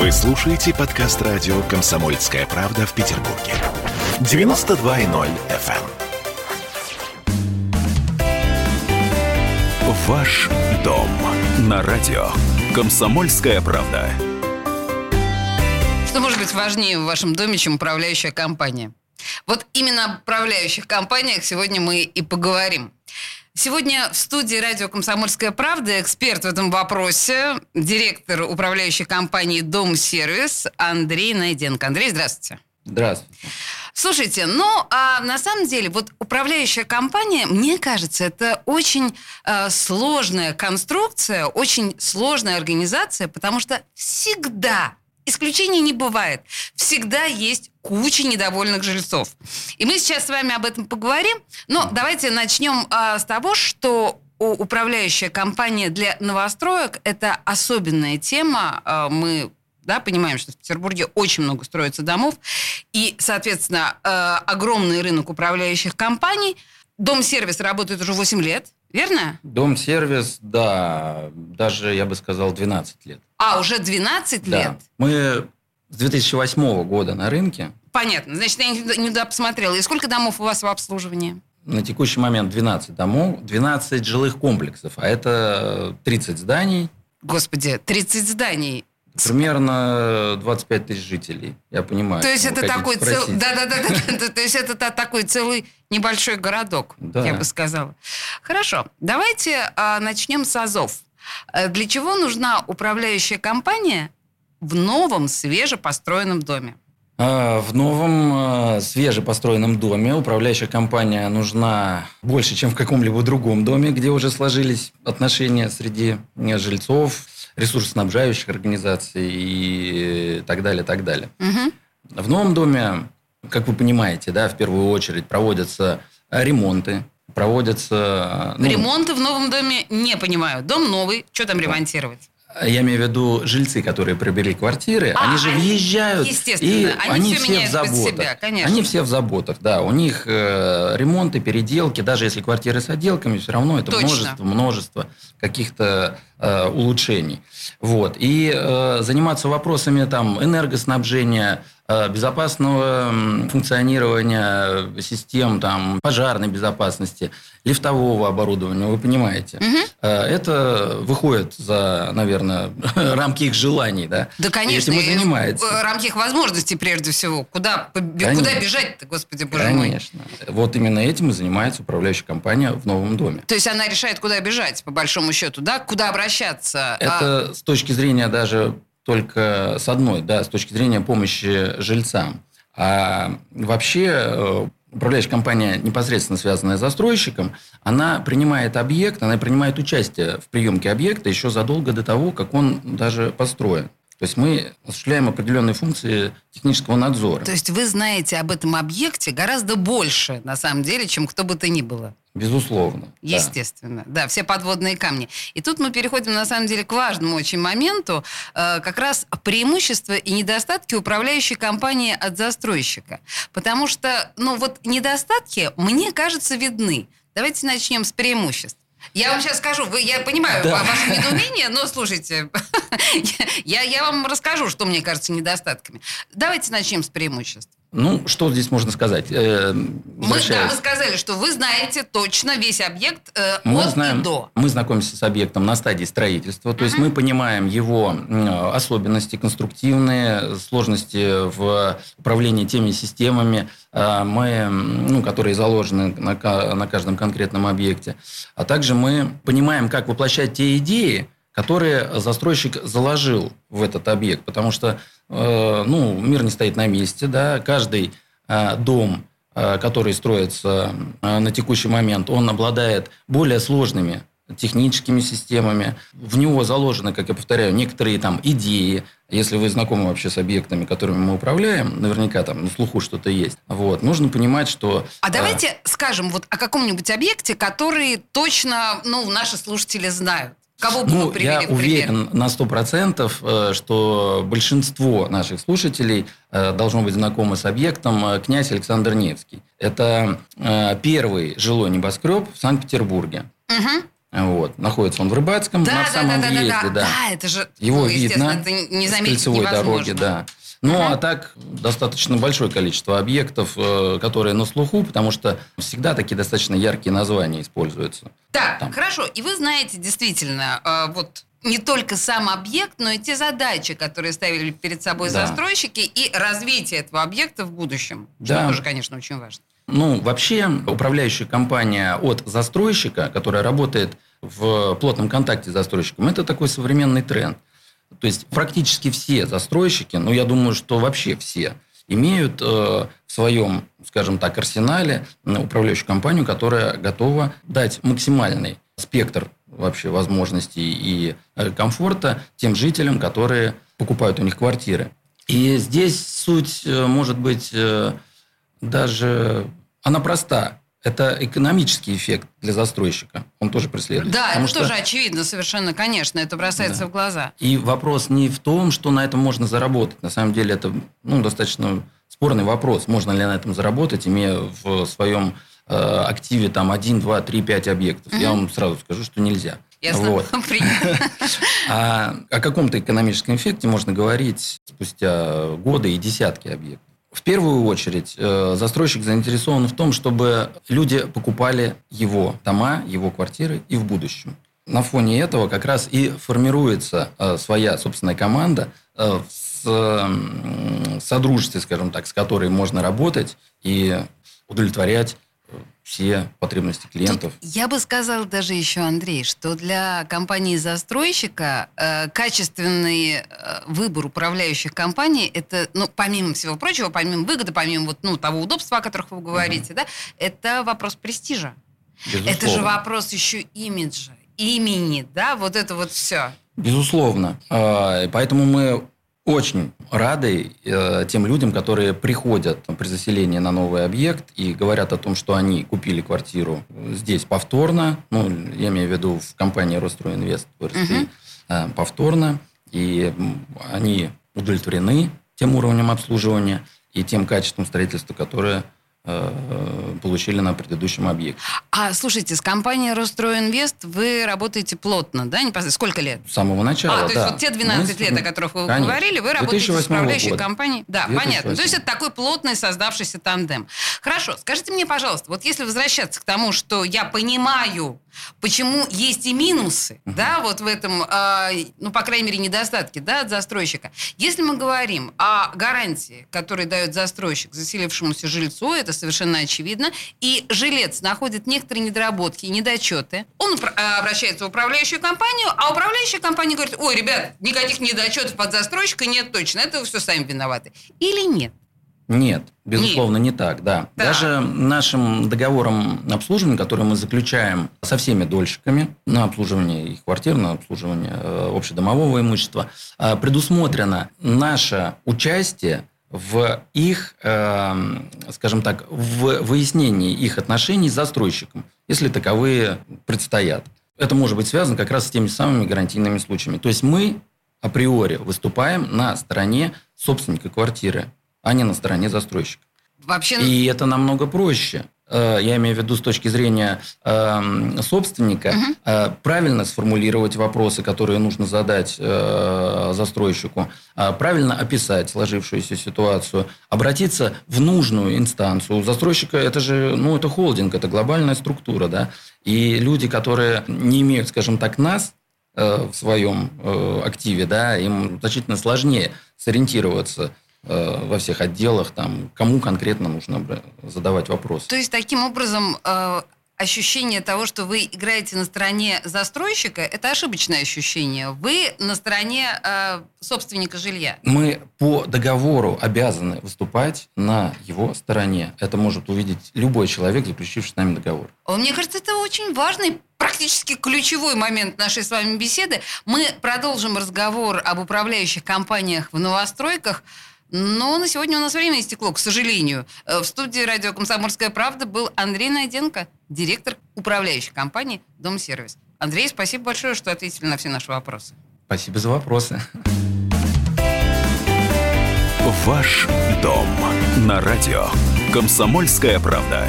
Вы слушаете подкаст радио «Комсомольская правда» в Петербурге. 92.0 FM. эм. Ваш дом на радио «Комсомольская правда». Что может быть важнее в вашем доме, чем управляющая компания? Вот именно об управляющих компаниях сегодня мы и поговорим. Сегодня в студии радио «Комсомольская правда» эксперт в этом вопросе, директор управляющей компании «Дом Сервис» Андрей Найденко. Андрей, здравствуйте. Здравствуйте. Слушайте, ну, а на самом деле, вот управляющая компания, мне кажется, это очень э, сложная конструкция, очень сложная организация, потому что всегда исключений не бывает. Всегда есть куча недовольных жильцов. И мы сейчас с вами об этом поговорим. Но давайте начнем а, с того, что управляющая компания для новостроек – это особенная тема. А, мы да, понимаем, что в Петербурге очень много строится домов, и, соответственно, а, огромный рынок управляющих компаний. Дом-сервис работает уже 8 лет, верно? Дом-сервис, да, даже, я бы сказал, 12 лет. А, уже 12 да. лет? Мы с 2008 года на рынке. Понятно. Значит, я не туда посмотрела. И сколько домов у вас в обслуживании? На текущий момент 12 домов, 12 жилых комплексов, а это 30 зданий. Господи, 30 зданий. Примерно 25 тысяч жителей, я понимаю. То есть это такой целый... Да, да, да, да. То есть это такой целый небольшой городок, я бы сказала. Хорошо, давайте а, начнем с АЗОВ. Э, для чего нужна управляющая компания в новом свежепостроенном доме? А, в новом э, свежепостроенном доме управляющая компания нужна больше, чем в каком-либо другом доме, где уже сложились отношения среди э, жильцов, ресурсоснабжающих организаций и так далее, так далее. Угу. В новом доме, как вы понимаете, да, в первую очередь проводятся ремонты, проводятся... Ну, Ремонты в новом доме не понимаю. Дом новый, что там да. ремонтировать? Я имею в виду жильцы, которые приобрели квартиры, а, они же въезжают, и они, они все, все в заботах. Себя, конечно. Они все в заботах, да. У них э, ремонты, переделки, даже если квартиры с отделками, все равно это Точно. множество, множество каких-то э, улучшений. Вот. И э, заниматься вопросами там энергоснабжения, Э, безопасного функционирования систем там, пожарной безопасности, лифтового оборудования, вы понимаете. Угу. Это выходит за, наверное, рамки их желаний. Да, да конечно. Этим и занимается. Рамки их возможностей, прежде всего. Куда, куда бежать-то, господи, боже конечно. мой. Конечно. Вот именно этим и занимается управляющая компания в новом доме. То есть она решает, куда бежать, по большому счету, да? Куда обращаться? Это а... с точки зрения даже только с одной, да, с точки зрения помощи жильцам. А вообще э, управляющая компания, непосредственно связанная с застройщиком, она принимает объект, она принимает участие в приемке объекта еще задолго до того, как он даже построен. То есть мы осуществляем определенные функции технического надзора. То есть вы знаете об этом объекте гораздо больше, на самом деле, чем кто бы то ни было. Безусловно. Естественно, да. да, все подводные камни. И тут мы переходим, на самом деле, к важному очень моменту, э, как раз преимущества и недостатки управляющей компании от застройщика. Потому что, ну вот недостатки, мне кажется, видны. Давайте начнем с преимуществ. Я вам сейчас скажу, вы, я понимаю да. ваше недоумение, но слушайте, я, я вам расскажу, что мне кажется недостатками. Давайте начнем с преимуществ. Ну, что здесь можно сказать? Э, мы, да, вы сказали, что вы знаете точно весь объект э, мы от знаем, и до. Мы знакомимся с объектом на стадии строительства, то uh-huh. есть мы понимаем его особенности конструктивные, сложности в управлении теми системами, э, мы, ну, которые заложены на, на каждом конкретном объекте. А также мы понимаем, как воплощать те идеи, которые застройщик заложил в этот объект. Потому что э, ну, мир не стоит на месте. Да? Каждый э, дом, э, который строится на текущий момент, он обладает более сложными техническими системами. В него заложены, как я повторяю, некоторые там идеи. Если вы знакомы вообще с объектами, которыми мы управляем, наверняка там на слуху что-то есть. Вот. Нужно понимать, что... А давайте а... скажем вот о каком-нибудь объекте, который точно ну, наши слушатели знают. Кого бы ну, вы привели Я уверен на сто процентов, э, что большинство наших слушателей э, должно быть знакомы с объектом э, князь Александр Невский. Это первый жилой небоскреб в Санкт-Петербурге. Угу. Вот. Находится он в Рыбацком, да, на да, самом да, да, въезде, да, да. Да, это же, Его ну, видно это не с кольцевой невозможно. дороги, да. Ну, а так достаточно большое количество объектов, э, которые на слуху, потому что всегда такие достаточно яркие названия используются. Так, Там. хорошо. И вы знаете действительно, э, вот не только сам объект, но и те задачи, которые ставили перед собой Да. застройщики, и развитие этого объекта в будущем. Да. Что тоже, конечно, очень важно. Ну, вообще, управляющая компания от застройщика, которая работает в плотном контакте с застройщиком, это такой современный тренд. То есть практически все застройщики, ну, я думаю, что вообще все, имеют э, в своем, скажем так, арсенале управляющую компанию, которая готова дать максимальный спектр вообще возможностей и э, комфорта тем жителям, которые покупают у них квартиры. И здесь суть э, может быть э, даже... Она проста. Это экономический эффект для застройщика. Он тоже преследует. Да, Потому это что- тоже очевидно совершенно, конечно, это бросается Да. в глаза. И вопрос не в том, что на этом можно заработать. На самом деле это ну, достаточно спорный вопрос. Можно ли на этом заработать, имея в своем э, активе там 1, 2, 3, 5 объектов. Я вам сразу скажу, что нельзя. Ясно? Вот. А о каком-то экономическом эффекте можно говорить спустя годы и десятки объектов. В первую очередь э, застройщик заинтересован в том, чтобы люди покупали его дома, его квартиры и в будущем. На фоне этого как раз и формируется э, своя собственная команда э, с- содружестве, скажем так, с которой можно работать и удовлетворять все потребности клиентов. Тут я бы сказала даже еще, Андрей, что для компании-застройщика э, качественный э, выбор управляющих компаний, это, ну, помимо всего прочего, помимо выгоды, помимо вот, ну, того удобства, о которых вы говорите, да, это вопрос престижа. Это же Безусловно. вопрос еще имиджа, имени, да, вот это вот все. Безусловно. А, Поэтому мы очень рады э, тем людям, которые приходят там, при заселении на новый объект и говорят о том, что они купили квартиру здесь повторно. Ну, я имею в виду в компании Ростройинвест РСТ, Мгм. э, повторно. И они удовлетворены тем уровнем обслуживания и тем качеством строительства, которое получили на предыдущем объекте. А слушайте, с компанией Ростройинвест вы работаете плотно, да? непосредственно? Сколько лет? С самого начала, А, то да. есть вот те 12 Мы- лет, о которых вы Конечно. говорили, вы работаете с 2008 управляющей года. компанией. Да, 2008. понятно. То есть это такой плотный создавшийся тандем. Хорошо, скажите мне, пожалуйста, вот если возвращаться к тому, что я понимаю, почему есть и минусы, да, вот в этом, а, ну, по крайней мере, недостатки, да, от застройщика. Если мы говорим о гарантии, которую дает застройщик заселившемуся жильцу, это совершенно очевидно, и жилец находит некоторые недоработки и недочеты, он а, обращается в управляющую компанию, а управляющая компания говорит, ой, ребят, никаких недочетов под застройщика нет точно, это вы все сами виноваты. Или нет? Нет, безусловно, не так, да. Так. Даже нашим договором обслуживания, который мы заключаем со всеми дольщиками на обслуживание их квартир, на обслуживание э, общедомового имущества, э, предусмотрено наше участие в их, э, скажем так, в выяснении их отношений с застройщиком, если таковые предстоят. Это может быть связано как раз с теми самыми гарантийными случаями. То есть мы априори выступаем на стороне собственника квартиры, а не на стороне застройщика. Вообще, И это намного проще. Э, Я имею в виду с точки зрения эм, собственника, э, правильно сформулировать вопросы, которые нужно задать э, застройщику, правильно описать сложившуюся ситуацию, обратиться в нужную инстанцию. У застройщика это же, ну, это холдинг, это глобальная структура, да. И люди, которые не имеют, скажем так, нас в своем активе, да, им значительно сложнее сориентироваться во всех отделах, там, кому конкретно нужно задавать вопросы. То есть таким образом э, ощущение того, что вы играете на стороне застройщика, это ошибочное ощущение. Вы на стороне э, собственника жилья. Мы по договору обязаны выступать на его стороне. Это может увидеть любой человек, заключивший с нами договор. Мне кажется, это очень важный, практически ключевой момент нашей с вами беседы. Мы продолжим разговор об управляющих компаниях в новостройках. Но на сегодня у нас время истекло, к сожалению. Э, В студии радио «Комсомольская правда» был Андрей Найденко, директор управляющей компании «Дом-сервис». Андрей, спасибо большое, что ответили на все наши вопросы. Спасибо за вопросы. Ваш дом на радио. Комсомольская правда.